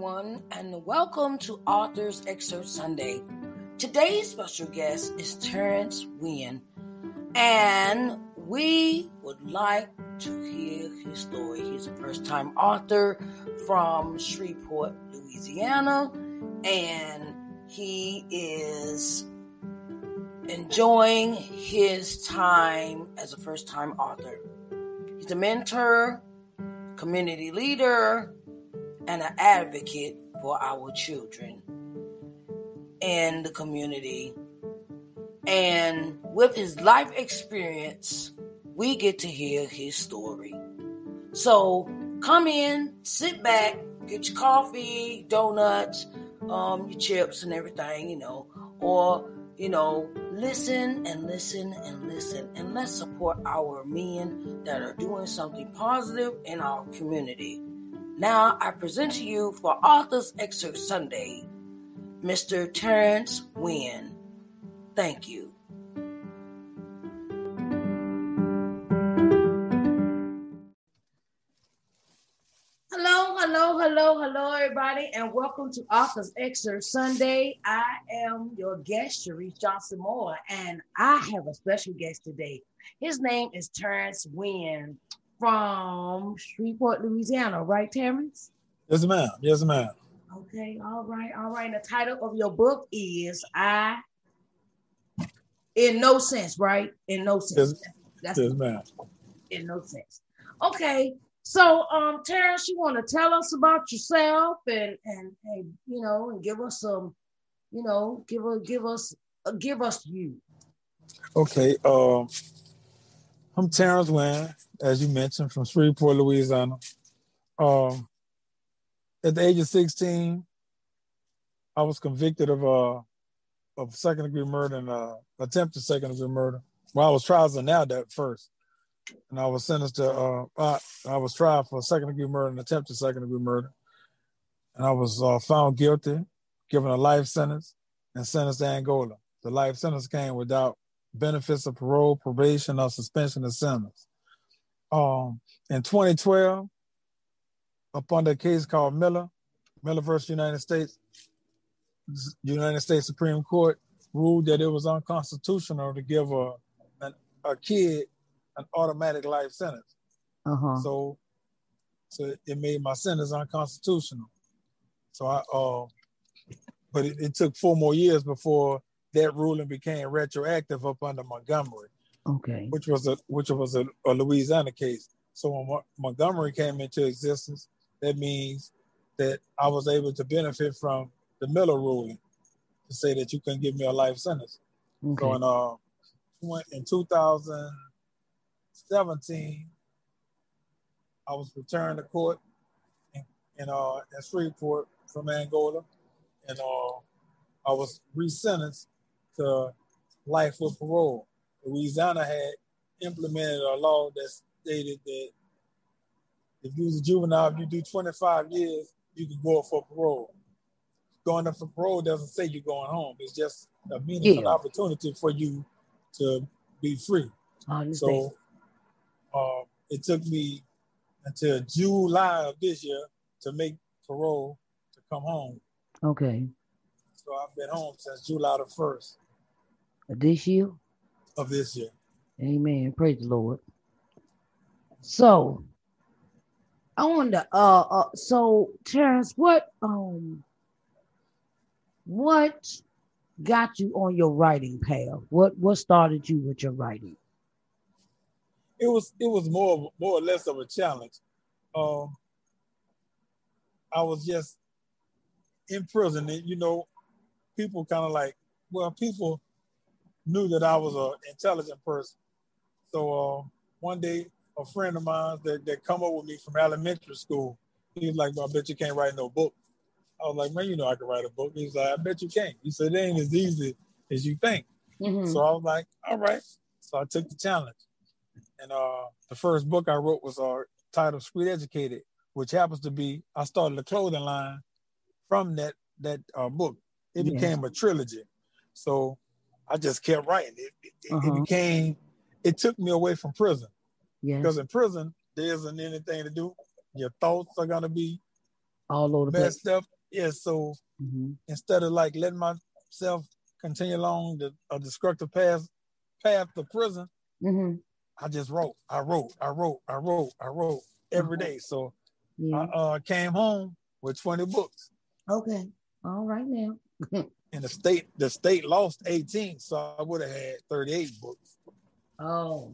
Everyone, and welcome to Authors Excerpt Sunday. Today's special guest is Terrence Wynn, and we would like to hear his story. He's a first time author from Shreveport, Louisiana, and he is enjoying his time as a first time author. He's a mentor, community leader, and an advocate for our children in the community. And with his life experience, we get to hear his story. So come in, sit back, get your coffee, donuts, um, your chips, and everything, you know, or you know, listen and listen and listen, and let's support our men that are doing something positive in our community. Now, I present to you for Authors Excerpt Sunday, Mr. Terrence Wynn. Thank you. Hello, hello, hello, hello, everybody, and welcome to Authors Excerpt Sunday. I am your guest, Sharice Johnson Moore, and I have a special guest today. His name is Terrence Wynn from Shreveport, Louisiana, right, Terrence? Yes, ma'am. Yes, ma'am. Okay, all right, all right. And the title of your book is I in no sense, right? In no sense. Yes, That's yes ma'am. In no sense. Okay. So um Terrence, you want to tell us about yourself and and and you know and give us some, you know, give us give us uh, give us you. Okay. Um I'm Terrence Wynn, as you mentioned, from Shreveport, Louisiana. Um, at the age of 16, I was convicted of uh, of second degree murder and uh, attempted second degree murder. Well, I was tried as an adult first, and I was sentenced to. Uh, I, I was tried for second degree murder and attempted second degree murder, and I was uh, found guilty, given a life sentence, and sentenced to Angola. The life sentence came without benefits of parole, probation, or suspension of sentence. Um, in 2012, upon the case called Miller, Miller versus United States, United States Supreme Court ruled that it was unconstitutional to give a an, a kid an automatic life sentence. Uh-huh. So, so it made my sentence unconstitutional. So I, uh, but it, it took four more years before that ruling became retroactive up under Montgomery. Okay. Which was a which was a, a Louisiana case. So when Mo- Montgomery came into existence, that means that I was able to benefit from the Miller ruling to say that you couldn't give me a life sentence. Okay. So in uh in 2017, I was returned to court in, in uh in Shreveport from Angola, and uh I was resentenced to life with parole. Louisiana had implemented a law that stated that if you was a juvenile, if you do 25 years, you can go up for parole. Going up for parole doesn't say you're going home. It's just a meaningful yeah. opportunity for you to be free. So uh, it took me until July of this year to make parole to come home. Okay. So I've been home since July the 1st. This year? Of this year. Amen. Praise the Lord. So I wonder, uh, uh so Terrence, what um what got you on your writing path? What what started you with your writing? It was it was more more or less of a challenge. Um I was just in prison and you know, people kind of like, well, people knew that I was an intelligent person. So uh, one day, a friend of mine that, that come up with me from elementary school, he was like, well, I bet you can't write no book. I was like, man, you know I can write a book. He's like, I bet you can't. He said, it ain't as easy as you think. Mm-hmm. So I was like, all right. So I took the challenge. And uh, the first book I wrote was uh, titled Street Educated, which happens to be, I started a clothing line from that, that uh, book. It yeah. became a trilogy. So I just kept writing. It, it, uh-huh. it, became, it took me away from prison. Yeah. Because in prison, there isn't anything to do. Your thoughts are going to be all over the messed place. up. Yeah, so hmm instead of like letting myself continue along the a destructive path path to prison, hmm I just wrote, I wrote, I wrote, I wrote, I wrote every Uh-huh. day. So Yeah. I uh, came home with 20 books. okay. All right now. And the state, the state lost 18, so I would have had 38 books. Oh.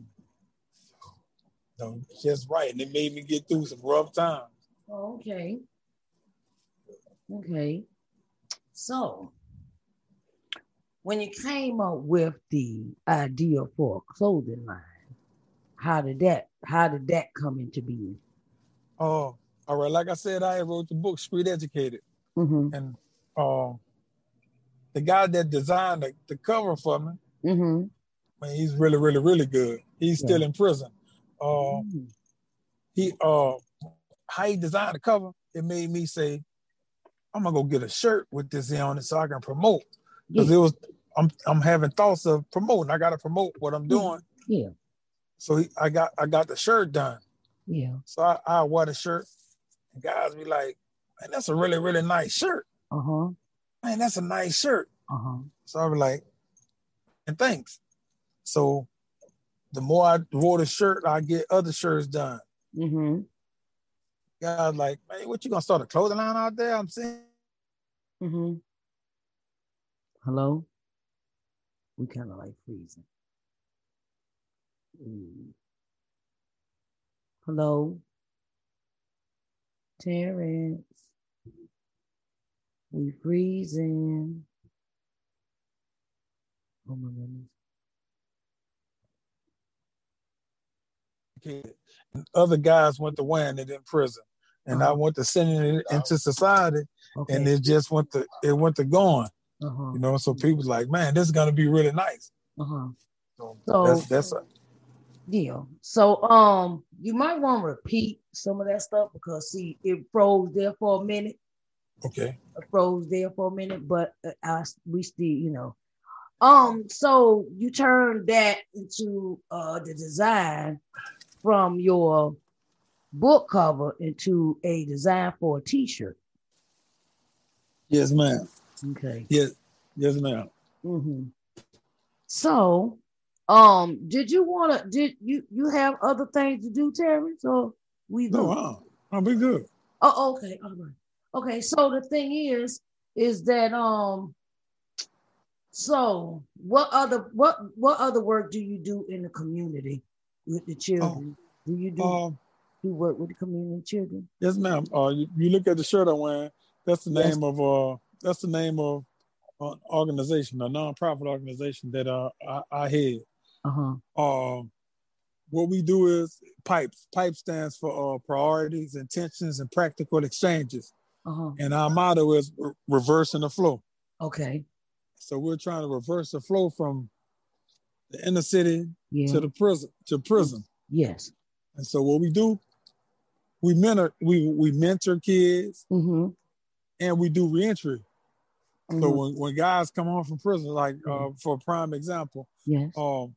So just right. And it made me get through some rough times. Okay. Okay. So, when you came up with the idea for a clothing line, how did that how did that come into being? Oh, all right. Like I said, I wrote the book Street Educated. Mm-hmm. And um, the guy that designed the, the cover for me, Mm-hmm. man, he's really, really, really good. He's still in prison. Uh, he uh how he designed the cover, it made me say, I'm gonna go get a shirt with this on it so I can promote. Because Yeah. it was I'm I'm having thoughts of promoting. I gotta promote what I'm doing. Yeah. So he, I got I got the shirt done. Yeah. So I, I wear the shirt and guys be like, man, that's a really, really nice shirt. Uh-huh. Man, that's a nice shirt. Uh-huh. So I was like, and thanks. So the more I wore the shirt, I get other shirts done. Mm-hmm. Like, man, what you gonna start a clothing line out there? I'm saying, Mm-hmm. Hello? We kind of like freezing. Mm. Hello? Terrence? We freezing. Oh my goodness. okay. And other guys went to wearing it in prison. And I Uh-huh. went to sending it into society Okay. and it just went to it went to going. uh-huh. You know, so people like, man, this is gonna be really nice. Uh-huh. So, So- that's that's a, Yeah. So um you might want to repeat some of that stuff because see it froze there for a minute. Okay. froze there for a minute, but uh, I, we still, you know. Um, so you turned that into uh the design from your book cover into a design for a t-shirt. Yes, ma'am. Okay. Yes, yes, ma'am. hmm So, um, did you want to? Did you you have other things to do, Terrence, So we? No, uh, I'll be good. Oh, okay, all right. Okay, so the thing is, is that um, so what other what what other work do you do in the community with the children? do you do Um, you work with the community children? Yes, ma'am. Uh, you, you look at the shirt I'm wearing. That's the Yes. name of uh, that's the name of an organization, a nonprofit organization that uh, I, I head. Uh huh. Um, what we do is PIPES. PIPE stands for uh, priorities, intentions, and practical exchanges. Uh huh. And our motto is re- reversing the flow. Okay. So we're trying to reverse the flow from the inner city Yeah. to the prison to prison. yes. And so what we do, we mentor we we mentor kids Mm-hmm. and we do reentry. So Mhm. when, when guys come home from prison, like uh, Mm-hmm. for a prime example, Yes. um,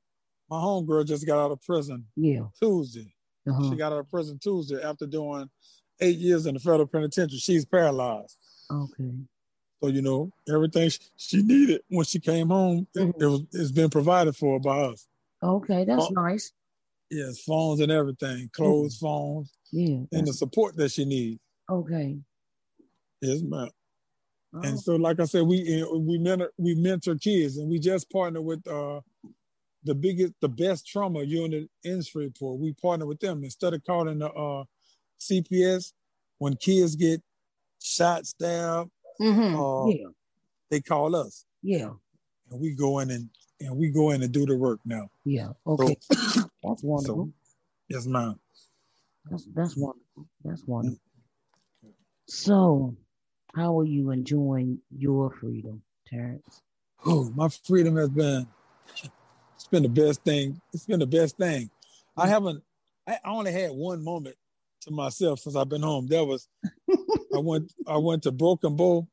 my homegirl just got out of prison Yeah. Tuesday. Uh-huh. She got out of prison Tuesday after doing eight years in the federal penitentiary. She's paralyzed. Okay. So you know everything she needed when she came home, Mhm. it, was it's been provided for by us. Okay. That's nice. Yes, phones and everything, clothes, phones, Yeah. and the support that she needs. okay. Yes, ma'am. Oh, And so, like I said, we uh, we mentor we mentor kids, and we just partner with uh, the biggest, the best trauma unit in Shreveport. We partner with them instead of calling the uh, CPS when kids get shot, stabbed. mhm. uh, yeah. They call us, Yeah. and we go in and and we go in and do the work now. Yeah. So, Okay. That's wonderful. yes, ma'am. That's that's wonderful. That's wonderful. So, how are you enjoying your freedom, Terrence? Oh, my freedom has been it's been the best thing. It's been the best thing. I haven't I I only had one moment to myself since I've been home. That was I went I went to Broken Bow,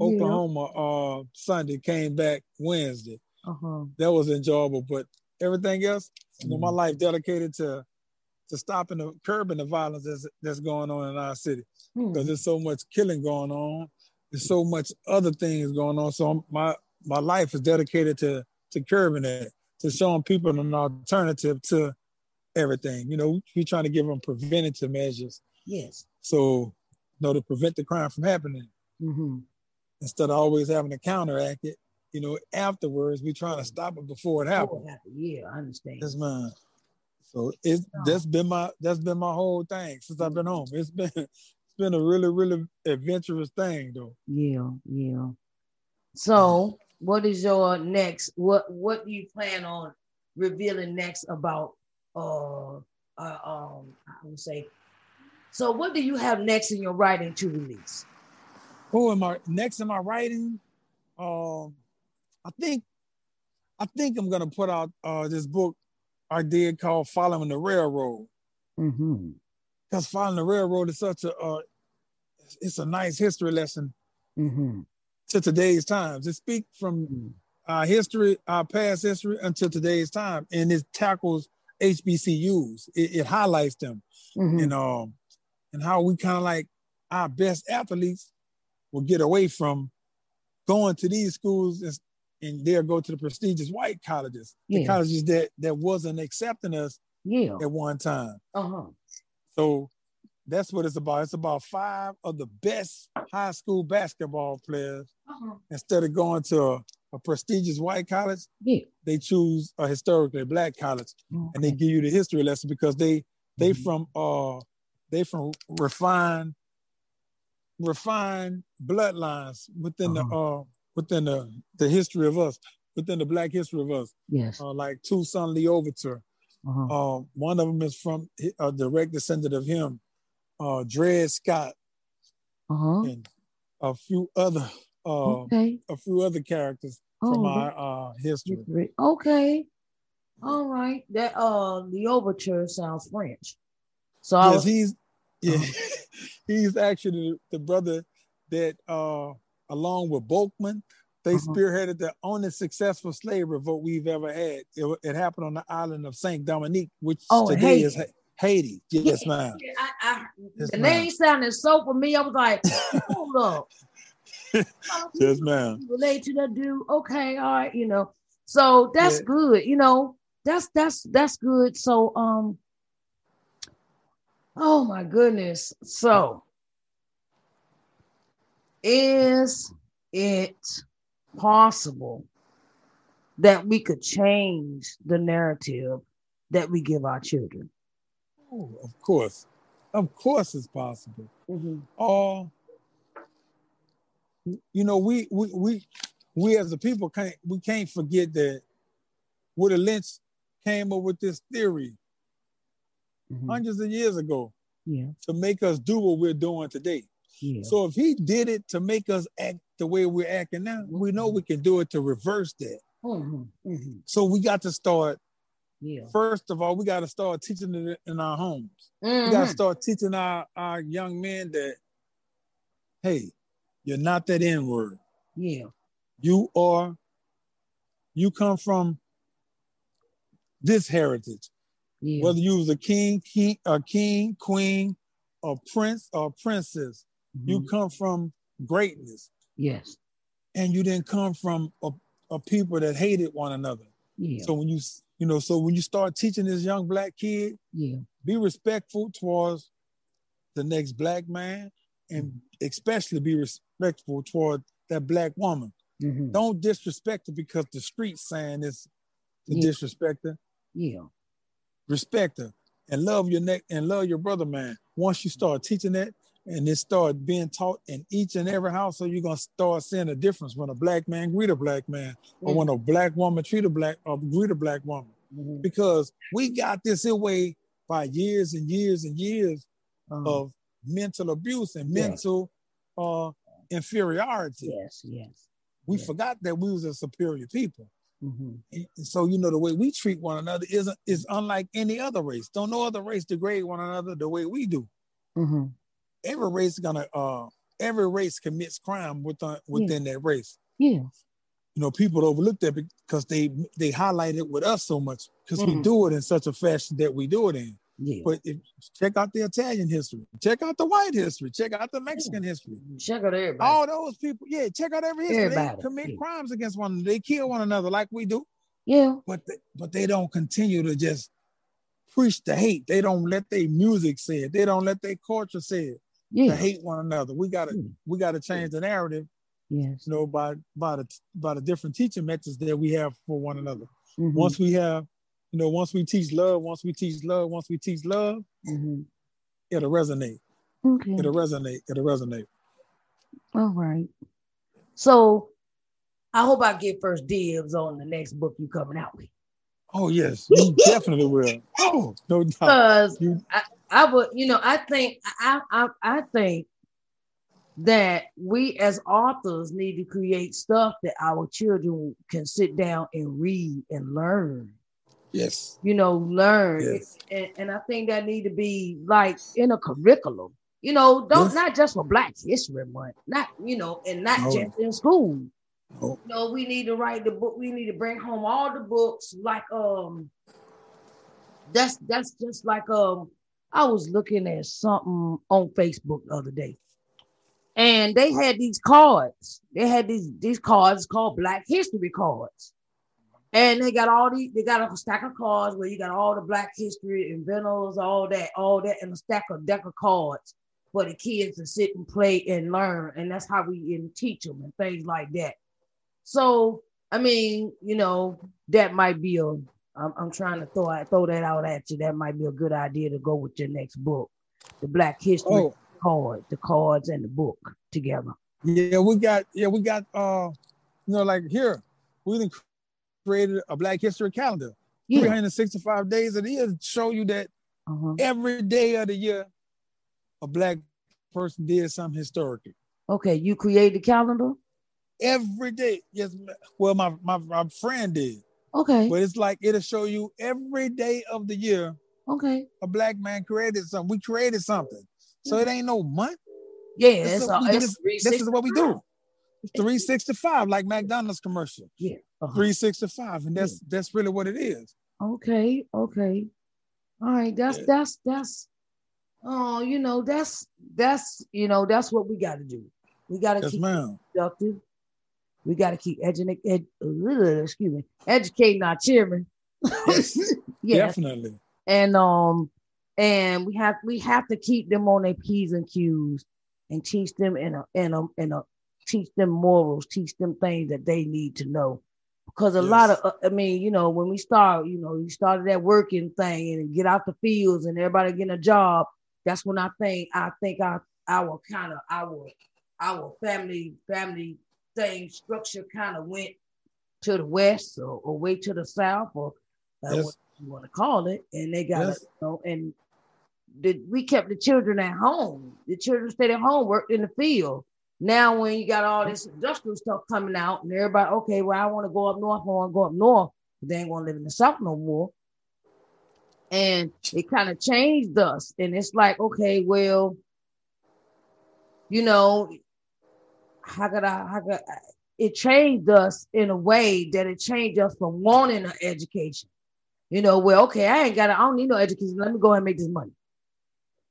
Oklahoma uh Sunday, came back Wednesday. Uh huh. That was enjoyable. But everything else, you know, my Mhm. life dedicated to to stopping the curbing the violence that's that's going on in our city. Hmm. because there's so much killing going on. There's so much other things going on. So I'm- my my life is dedicated to to curbing it, to showing people an alternative to everything. You know, we're trying to give them preventative measures. Yes. So, you know, to prevent the crime from happening Mm-hmm. instead of always having to counteract it. You know, afterwards we're trying to stop it before it happens. Yeah, I understand. That's mine. So it's that's been my that's been my whole thing since I've been home. It's been it's been a really really adventurous thing though. Yeah, yeah. So, what is your next? What What do you plan on revealing next about? Uh, uh um, I would say. So, what do you have next in your writing to release? Who am I next in my writing? Um, I think I think I'm gonna put out uh this book I did called Following the Railroad. Mm-hmm. Because following the railroad is such a uh, it's a nice history lesson Mm-hmm. to today's times. It speaks from our history, our past history until today's time, and it tackles HBCUs. It, it highlights them, Mm-hmm. and um, and how we kind of like our best athletes will get away from going to these schools and, and they'll go to the prestigious white colleges, the colleges that that wasn't accepting us Yeah. at one time. Uh huh. So that's what it's about. It's about five of the best high school basketball players. Uh-huh. Instead of going to a, prestigious white college, Yeah. they choose a historically black college, and they give you the history lesson because they they Mhm. from uh they from refined refined bloodlines within the uh within the the history of us within the black history of us Yes. uh, like Toussaint L'Ouverture Uh-huh. uh, one of them is from a direct descendant of him, uh, Dred Scott, Uh-huh. and a few other, uh, Okay. a few other characters from Oh, our uh, history. Okay. All right. That uh the overture sounds French. So Yes, was he's yeah, Uh-huh. he's actually the, the brother that, uh, along with Boukman, they Uh-huh. spearheaded the only successful slave revolt we've ever had. It, it happened on the island of Saint-Domingue, which Oh, today Haiti. is Ha- Haiti. Yes, ma'am. Yeah, I, I, Yes, the ma'am. name sounded so familiar. I was like, hold up. Yes, ma'am. Relate to that dude. Okay, all right, you know. So that's Yeah. good, you know. That's that's that's good. So um oh my goodness. So is it possible that we could change the narrative that we give our children? Oh, of course. Of course it's possible. Uh, you know, we we we we as a people can't we can't forget that Woodard Lynch came up with this theory Mhm. hundreds of years ago Yeah, to make us do what we're doing today. yeah. So if he did it to make us act the way we're acting now, we know we can do it to reverse that. Mhm, mhm. So we got to start Yeah. first of all, we got to start teaching it in our homes. We got to start teaching our, our young men that, hey, you're not that N word. Yeah. You are, you come from this heritage. Yeah. Whether you was a king, king, a king, queen, a prince, or princess, you Mhm. come from greatness, yes. and you didn't come from a, a people that hated one another. Yeah. So when you, you know, so when you start teaching this young black kid yeah. be respectful towards the next black man and especially be respectful toward that black woman. Mhm. Don't disrespect her because the street's saying it's to Yeah. disrespect her. Yeah. Respect her and love your neck and love your brother, man. Once you start teaching that and it start being taught in each and every household, you're gonna start seeing a difference when a black man greet a black man or when a black woman treat a black or greet a black woman. Mhm. Because we got this away by years and years and years Um, of mental abuse and mental uh, inferiority. yes. Yes. We Yeah. forgot that we was a superior people. Mhm. And so you know the way we treat one another isn't is unlike any other race. Don't no other race degrade one another the way we do. Mhm. Every race gonna uh every race commits crime within within that race. Yeah. You know, people overlook that because they they highlight it with us so much because we Mhm. do it in such a fashion that we do it in. Yeah. But if, check out the Italian history, check out the white history, check out the Mexican history. Check out everybody. All those people, yeah, check out every history. Everybody, They commit yeah. crimes against one another. They kill one another like we do, yeah. but they, but they don't continue to just preach the hate. They don't let their music say it. They don't let their culture say it. Yeah. To hate one another. We gotta Mm. we gotta change the narrative, Yes. you know, by by the by the different teaching methods that we have for one another. Mhm, Once we have, you know, once we teach love, once we teach love, once we teach love, mhm. it'll resonate. Okay. It'll resonate. It'll resonate. All right. So I hope I get first dibs on the next book you coming out with. Oh yes, you definitely will. Oh, no doubt. Because You- I, I would, you know, I think I, I I think that we as authors need to create stuff that our children can sit down and read and learn. Yes. You know, learn. Yes. And, and I think that need to be like in a curriculum. You know, don't Yes. not just for Black History Month, not you know, and not No. just in school. No. No, we need to write the book. We need to bring home all the books. Like um, that's that's just like um, I was looking at something on Facebook the other day, and they had these cards. They had these these cards called Black History cards, and they got all these. They got a stack of cards where you got all the Black history and inventors, all that, all that, and a stack of deck of cards for the kids to sit and play and learn, and that's how we and teach them and things like that. So I mean, you know, that might be a. I'm, I'm trying to throw throw that out at you. That might be a good idea to go with your next book, the Black History Oh, card, the cards and the book together. yeah, we got yeah, we got uh you know, like here, we done created a black history calendar. Yeah. 365 days of the year to show you that Uh-huh. every day of the year a black person did something historically. Okay, you create the calendar. Every day. Yes, well, my, my my friend did. Okay. But it's like it'll show you every day of the year Okay. a black man created something. We created something. So it ain't no month. Yeah, it's, a, it's this, this is what we do. It's 365, like McDonald's commercial. Yeah. uh-huh. 365. And that's that's really what it is. Okay. Okay. All right. That's Yeah. that's that's. Oh, you know that's that's you know that's what we got to do. We got to Yes, keep ma'am. productive. We got to keep educating. Ed, excuse me, educating our children. Yes, yeah, definitely. and um, and we have we have to keep them on their p's and q's, and teach them in a in a in a teach them morals, teach them things that they need to know. Because a lot of, uh, I mean, you know, when we start, you know, you started that working thing and get out the fields and everybody getting a job. That's when I think I think our our kind of our our family family thing structure kind of went to the west or, or way to the south or uh, Yes. what you want to call it, and they got Yes. it, you know, and the, we kept the children at home. The children stayed at home, worked in the field. Now, when you got all this industrial stuff coming out, and everybody, okay, well, I want to go up north, I want to go up north, but they ain't gonna live in the south no more. And it kind of changed us, and it's like, okay, well, you know, how could I? How could I, it changed us in a way that it changed us from wanting an education. You know, well, okay, I ain't got, I don't need no education. Let me go ahead and make this money.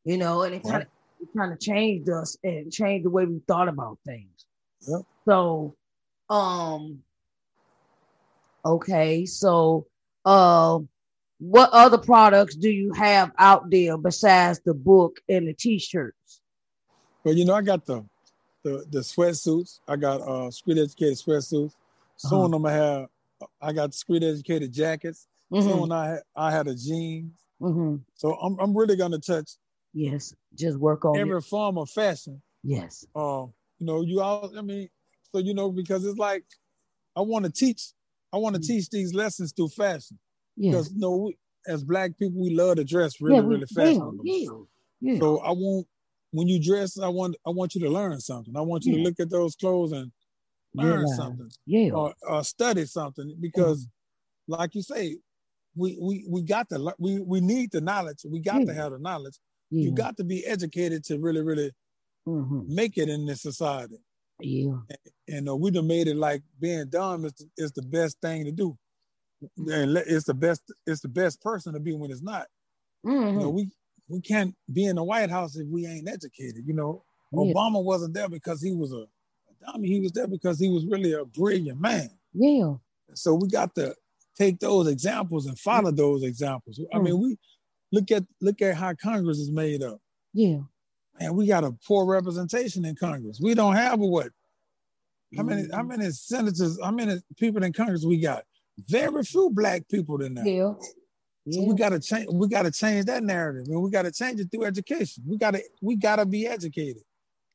You know, and it kind of it kind of changed us and changed the way we thought about things. Yep. So, um, okay, so, uh, what other products do you have out there besides the book and the t-shirts? Well, you know, I got the the the sweatsuits. I got uh street educated sweatsuits. Soon Uh-huh. I'm gonna have I got street educated jackets. Mhm, Soon I had I had a jeans. mhm. So I'm I'm really gonna touch Yes, just work on every it. form of fashion. Yes. Uh, you know, you all I mean, so you know, because it's like I want to teach, I want to Mhm. teach these lessons through fashion. Yeah. Because you know, we, as black people, we love to dress really, yeah, really fashionable. Yeah, yeah. So I want when you dress, I want I want you to learn something. I want you to look at those clothes and learn Yeah. something yeah. or, or study something because, Mm-hmm. like you say, we we we got the we we need the knowledge. We got to have the knowledge. Yeah. You got to be educated to really really mhm, make it in this society. yeah. And uh, we done made it like being dumb is the, is the best thing to do. And it's the best it's the best person to be when it's not. Mhm. You know, we we can't be in the White House if we ain't educated. You know, Yeah. Obama wasn't there because he was a, a dummy. He was there because he was really a brilliant man. Yeah. So we got to take those examples and follow those examples. I Mm. mean, we look at look at how Congress is made up. Yeah. Man, we got a poor representation in Congress. We don't have a what? How many Mhm. how many senators, how many people in Congress we got? Very few black people in there. Yeah. So Yeah. we gotta change we gotta change that narrative and we gotta change it through education. We gotta we gotta be educated.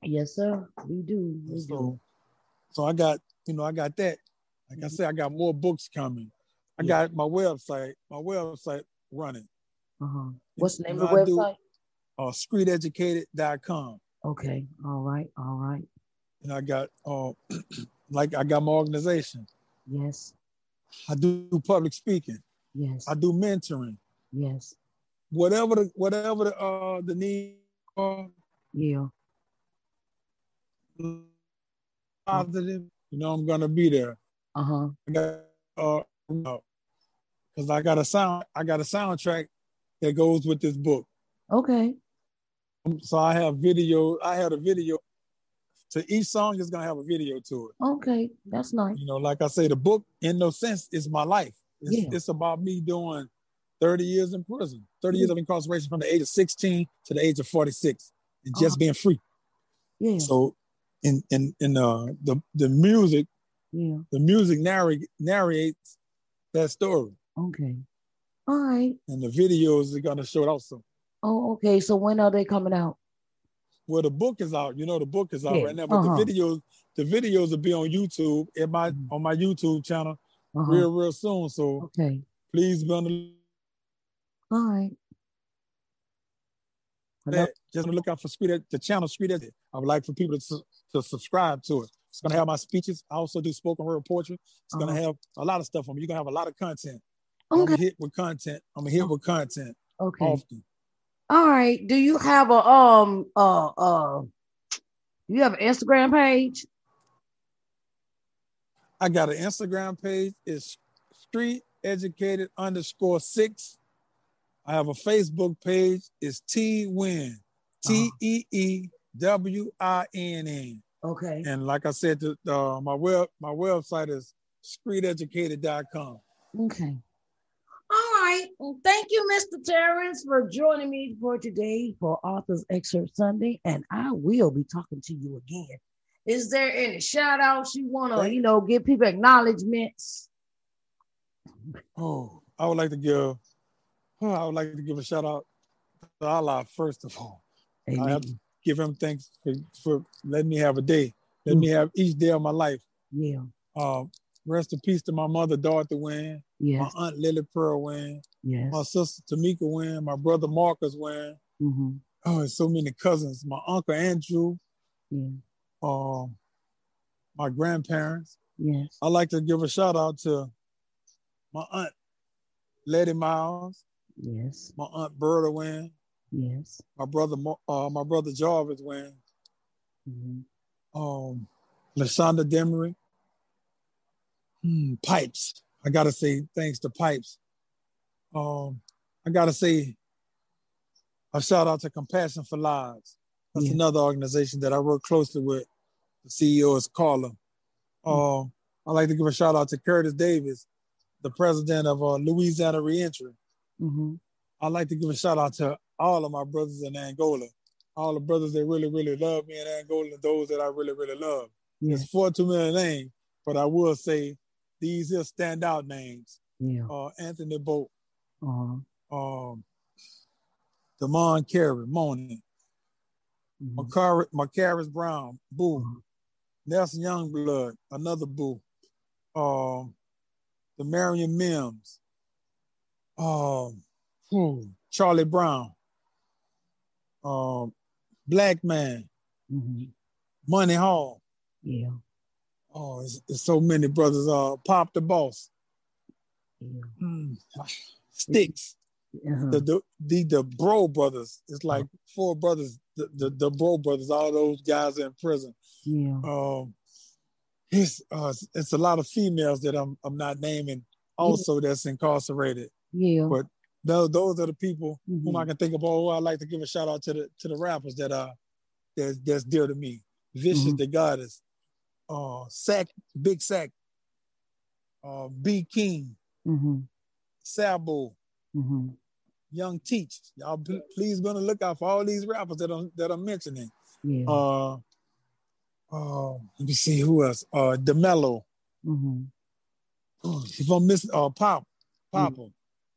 Yes, sir. We do. We do. So so I got, you know, I got that. Like I said, I got more books coming. I Yeah. got my website, my website running. Uh-huh. What's the name of the website? Uh streeteducated.com. Okay. All right. All right. And I got uh like I got my organization. Yes. I do public speaking. Yes. I do mentoring. Yes. Whatever the whatever the uh the need are Yeah. positive, you know I'm gonna be there. Uh-huh. I got uh because I got a sound I got a soundtrack that goes with this book. Okay. So I have video, I had a video. So each song is gonna have a video to it. Okay. That's nice. You know, like I say, the book in no sense is my life. It's, Yeah. it's about me doing 30 years in prison, 30 years of incarceration from the age of 16 to the age of 46, and just Uh-huh. being free. Yeah. So in in in uh the the music, Yeah. the music narrate, narrates that story. Okay. All right. And the videos are gonna show it also. Oh, okay. So when are they coming out? Well, the book is out. You know, the book is out Yeah, right now, but uh-huh. the videos, the videos will be on YouTube in my Mhm. on my YouTube channel Uh-huh. real real soon. So Okay. please be on the All right. That. Just look out for Street Ed- the channel Street Ed. I would like for people to, to subscribe to it. It's gonna have my speeches. I also do spoken word poetry. It's gonna Uh-huh. have a lot of stuff on me. You're gonna have a lot of content. I'm Okay. a hit with content. I'm hit with content Okay. often. All right. Do you have a um uh uh do you have an Instagram page? I got an Instagram page. It's Street Educated underscore six. I have a Facebook page. It's T Win. T E E W I N N. Okay. And like I said, the, uh, my web my website is streeteducated.com. Okay. Right. Well, thank you, Mr. Terrence, for joining me for today for Author's Excerpt Sunday. And I will be talking to you again. Is there any shout outs you want to, you know, give people acknowledgments? Oh, I would like to give I would like to give a shout out to Allah first of all. I have to give him thanks for, for letting me have a day. Let me have each day of my life. Yeah. Um, rest in peace to my mother, Dorothy Wynn, my aunt Lily Pearl Wynn, Yes. my sister Tamika Wynn, my brother Marcus Wynn. hmm Oh, and so many cousins. My uncle Andrew, Yeah. um, my grandparents. Yes. I'd like to give a shout out to my aunt Letty Miles, Yes. my aunt Berta Wynn, Yes. my brother uh, my brother Jarvis Wynn, hmm um, Lashonda Demery, Hmm, Pipes. I gotta say thanks to Pipes. Um, I gotta say a shout out to Compassion for Lives. That's Yeah. another organization that I work closely with. The CEO is Carla. Um, I'd like to give a shout out to Curtis Davis, the president of uh, Louisiana Reentry. hmm I'd like to give a shout out to all of my brothers in Angola, all the brothers that really, really love me in Angola, and those that I really, really love. Yeah. It's four too many names, but I will say these here standout names. Yeah. Uh, Anthony Boat, Uh-huh. um, Damon Carey, Moni, Mhm. Macari, Macaris Brown, Boo, Mhm. Nelson Youngblood, another Boo, um, the Marion Mims, um, whew, Charlie Brown, um, Black Man, Mhm. Money Hall. Yeah. Oh, it's, it's so many brothers. Uh, Pop the Boss, Yeah. Hmm, Sticks, Uh-huh. the, the the the Bro brothers. It's like four brothers. The, the the Bro brothers. All those guys in prison. Yeah. Um, it's uh, it's a lot of females that I'm I'm not naming. Also, that's incarcerated. Yeah. But those those are the people mm-hmm. whom I can think of. Oh, I like to give a shout out to the to the rappers that are that's that's dear to me. Vicious Mhm. the Goddess, uh Sack, Big Sack, uh B King, Mm-hmm. Sabo, Mm-hmm. Young Teach. Y'all pl- please gonna look out for all these rappers that I'm that I'm mentioning. Yeah. Uh uh let me see who else. Uh DeMello. mm-hmm. If I'm missing uh Pop, Papa.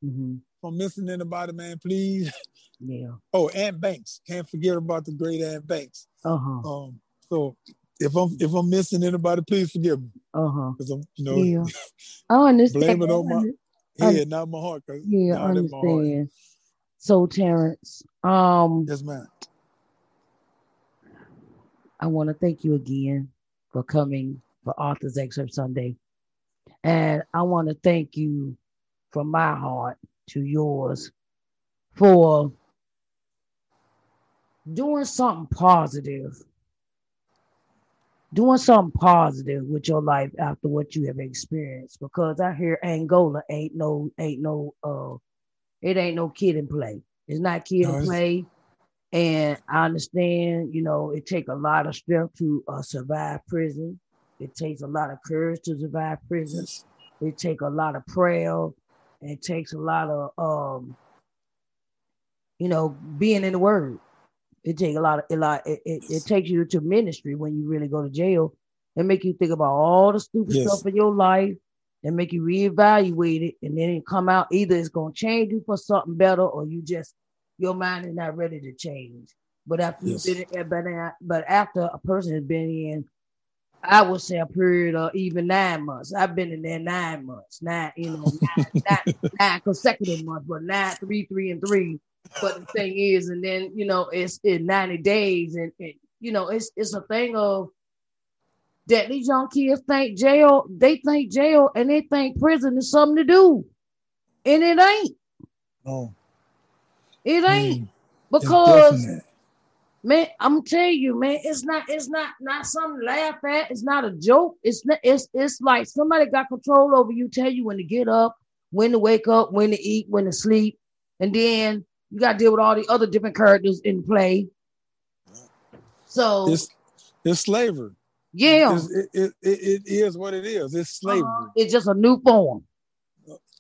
Mm-hmm. If I'm missing anybody, man, please. Yeah. Oh, Aunt Banks. Can't forget about the great Aunt Banks. Uh-huh. Um, so if I'm if I'm missing anybody, please forgive me. Uh-huh. Because I'm, you know, Yeah. I understand. blame it on my head, not my heart. Yeah, I God my heart. understand. So Terrence, um, Yes, ma'am. I want to thank you again for coming for Author's Excerpt Sunday. And I want to thank you from my heart to yours for doing something positive. Doing something positive with your life after what you have experienced. Because I hear Angola ain't no ain't no uh it ain't no kid and play. It's not kid No, and play. And I understand, you know, it take a lot of strength to uh, survive prison. It takes a lot of courage to survive prison. It takes a lot of prayer. It takes a lot of, um, you know, being in the Word. It takes a lot of a lot. It, it, it takes you to ministry when you really go to jail and make you think about all the stupid Yes. stuff in your life and make you reevaluate it, and then it come out either it's gonna change you for something better or you just your mind is not ready to change. But after Yes. you've been in, but, but after a person has been in, I would say a period of even nine months. I've been in there nine months, nine, you know, nine, nine, nine consecutive months, but nine, three, three, and three. But the thing is, and then you know, it's in 90 days, and, and you know, it's it's a thing of that these young kids think jail, they think jail, and they think prison is something to do, and it ain't. No. It ain't Mm, because man, I'm telling you, man, it's not, it's not, not something to laugh at. It's not a joke. It's not, it's, it's like somebody got control over you, tell you when to get up, when to wake up, when to eat, when to sleep, and then you got to deal with all the other different characters in play. So It's it's slavery. yeah, It's, it, it, it, it is what it is. It's slavery. uh-huh, it's just a new form.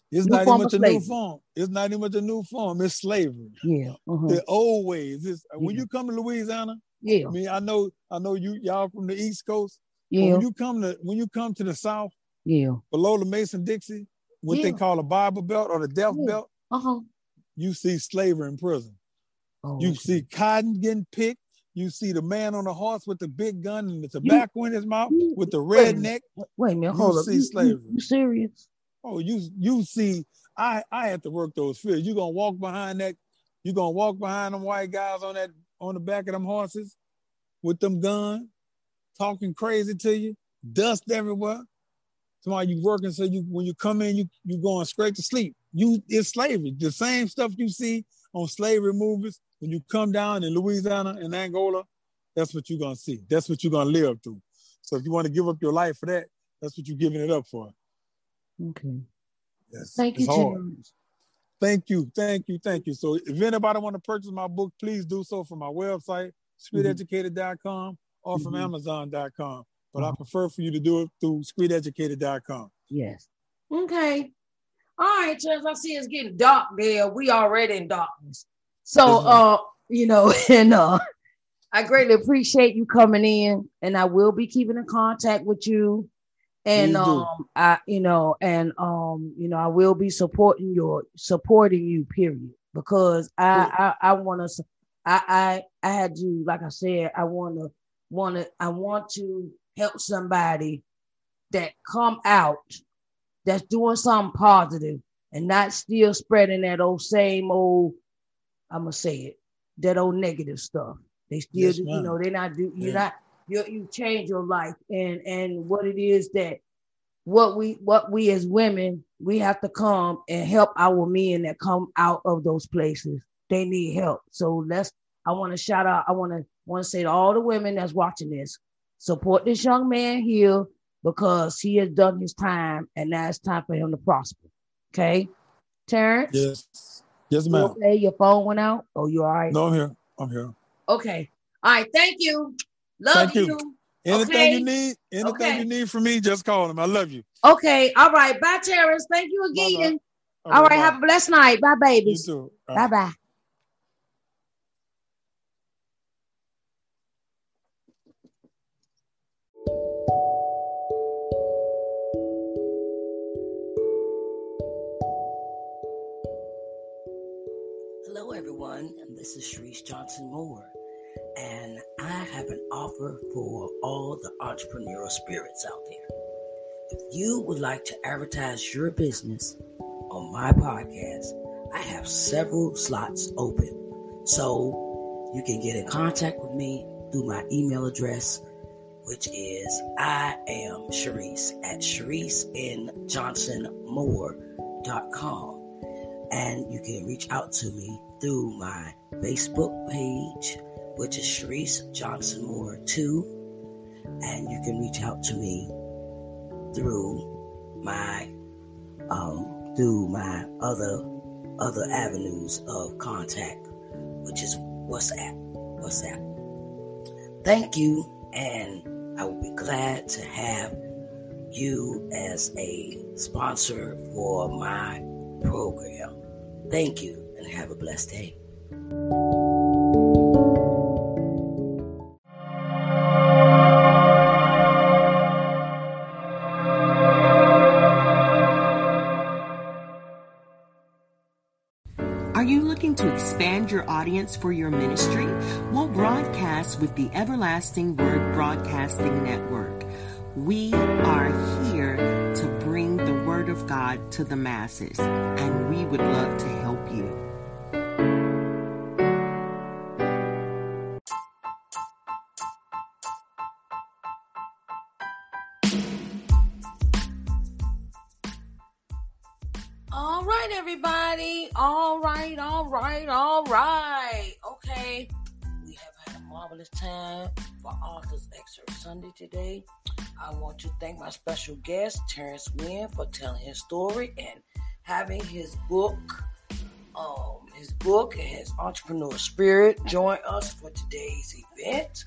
It's new not form even much a new form. It's not even much a new form. It's slavery. Yeah, uh-huh, The old ways. It's, when you come to Louisiana, yeah, I mean, I know, I know you, y'all from the East Coast. yeah, When you come to, when you come to the South, yeah. below the Mason Dixie, what they call a Bible Belt or the Death Yeah. Belt, Uh huh. You see slavery in prison. Oh, You okay. see cotton getting picked. You see the man on the horse with the big gun and the tobacco in his mouth you- with the red neck. Wait- a minute, You up. see You, slavery. you, you serious? Oh, you you see, I I had to work those fields. You gonna walk behind that, you gonna walk behind them white guys on that on the back of them horses with them guns, talking crazy to you, dust everywhere. Somebody you working so you when you come in, you you going straight to sleep. You it's slavery. The same stuff you see on slavery movies when you come down in Louisiana and Angola, that's what you're gonna see. That's what you're gonna live through. So if you want to give up your life for that, that's what you're giving it up for. Okay. Yes, Thank it's you, hard. Thank you, thank you, thank you. So if anybody want to purchase my book, please do so from my website, streeteducated.com or from Mhm. amazon.com. But I Uh-huh. prefer for you to do it through streeteducated.com. Yes. Okay. All right, Terrence. I see it's getting dark there. We already in darkness. So uh, you know, and uh I greatly appreciate you coming in, and I will be keeping in contact with you. And do. um, I, you know, and um, you know, I will be supporting your supporting you, period. Because I, I, I want to, I, I, I had to, like I said, I want to, want to, I want to help somebody that come out that's doing something positive and not still spreading that old same old, I'm gonna say it, that old negative stuff. They still, Yes, do, you know, they're not do, you're Yeah. not, you you change your life and and what it is that what we what we as women we have to come and help our men that come out of those places. They need help. So let's. I want to shout out. I want to want to say to all the women that's watching this, support this young man here because he has done his time and now it's time for him to prosper. Okay, Terrence. Yes. Yes, ma'am. Okay, your phone went out. Oh, you all right? No, I'm here. I'm here. Okay. All right. Thank you. Love Thank you. you. Anything Okay. you need, anything Okay. you need from me, just call him. I love you. Okay. All right. Bye, Terrence. Thank you again. Bye-bye. All right. bye. Have a blessed night. Bye, baby. you babies. too. All Bye right. bye. Everyone, and this is Sharice Johnson Moore, and I have an offer for all the entrepreneurial spirits out there. If you would like to advertise your business on my podcast, I have several slots open. So you can get in contact with me through my email address, which is I am Sharice at ShariceNJohnsonMoore.com and you can reach out to me through my Facebook page, which is Sharice Johnson Moore 2, and you can reach out to me through my um, through my other other avenues of contact, which is WhatsApp. WhatsApp. Thank you, and I will be glad to have you as a sponsor for my program. Thank you and have a blessed day. Are you looking to expand your audience for your ministry? Well, broadcast with the Everlasting Word Broadcasting Network. We are here to bring the Word of God to the masses, and we would love to help All right, everybody. All right, all right, all right. Okay. We have had a marvelous time for Author's Excerpt Sunday today. I want to thank my special guest, Terrence Wynn, for telling his story and having his book, um, his book and his entrepreneur spirit join us for today's event.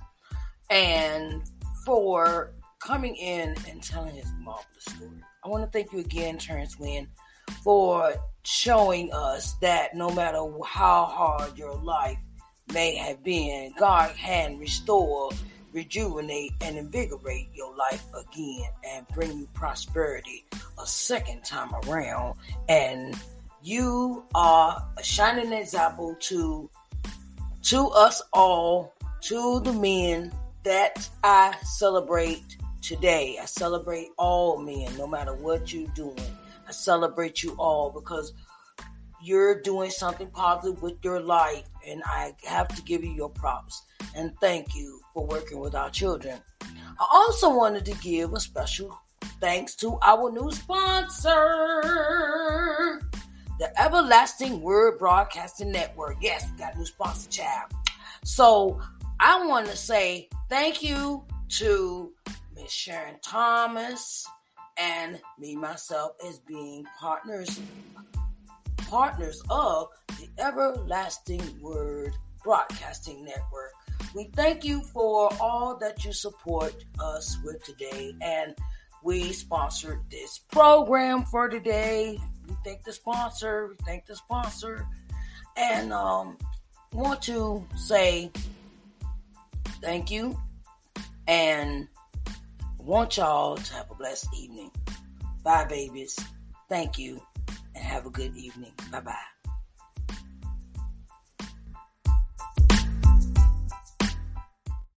And for coming in and telling his marvelous story. I want to thank you again, Terrence Wynn, for showing us that no matter how hard your life may have been, God can restore, rejuvenate, and invigorate your life again and bring you prosperity a second time around. And you are a shining example to to us all, to the men that I celebrate today. I celebrate all men, no matter what you're doing. Celebrate you all because you're doing something positive with your life, and I have to give you your props and thank you for working with our children. I also wanted to give a special thanks to our new sponsor, the Everlasting Word Broadcasting Network. Yes, got a new sponsor, child. So I want to say thank you to Miss Sharon Thomas and me myself as being partners partners of the Everlasting Word Broadcasting Network. We thank you for all that you support us with today and we sponsored this program for today. We thank the sponsor, we thank the sponsor and um want to say thank you and want y'all to have a blessed evening. Bye, babies. Thank you and have a good evening. Bye bye.